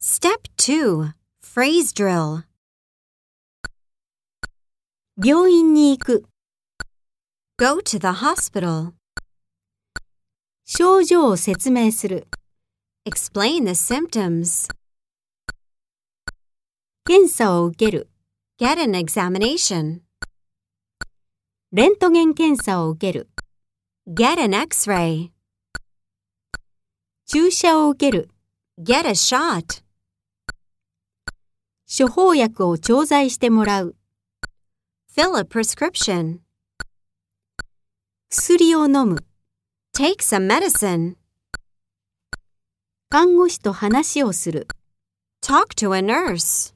Step 2 Phrase Drill 病院に行く。 Go to the hospital. 症状を説明する。 Explain the symptoms. 検査を受ける。 Get an examination. レントゲン検査を受ける。 Get an x ray. 注射を受ける。 Get a shot. 処方薬を調剤してもらう。Fill a prescription. 薬を飲む。Take some medicine. 看護師と話をする。Talk to a nurse.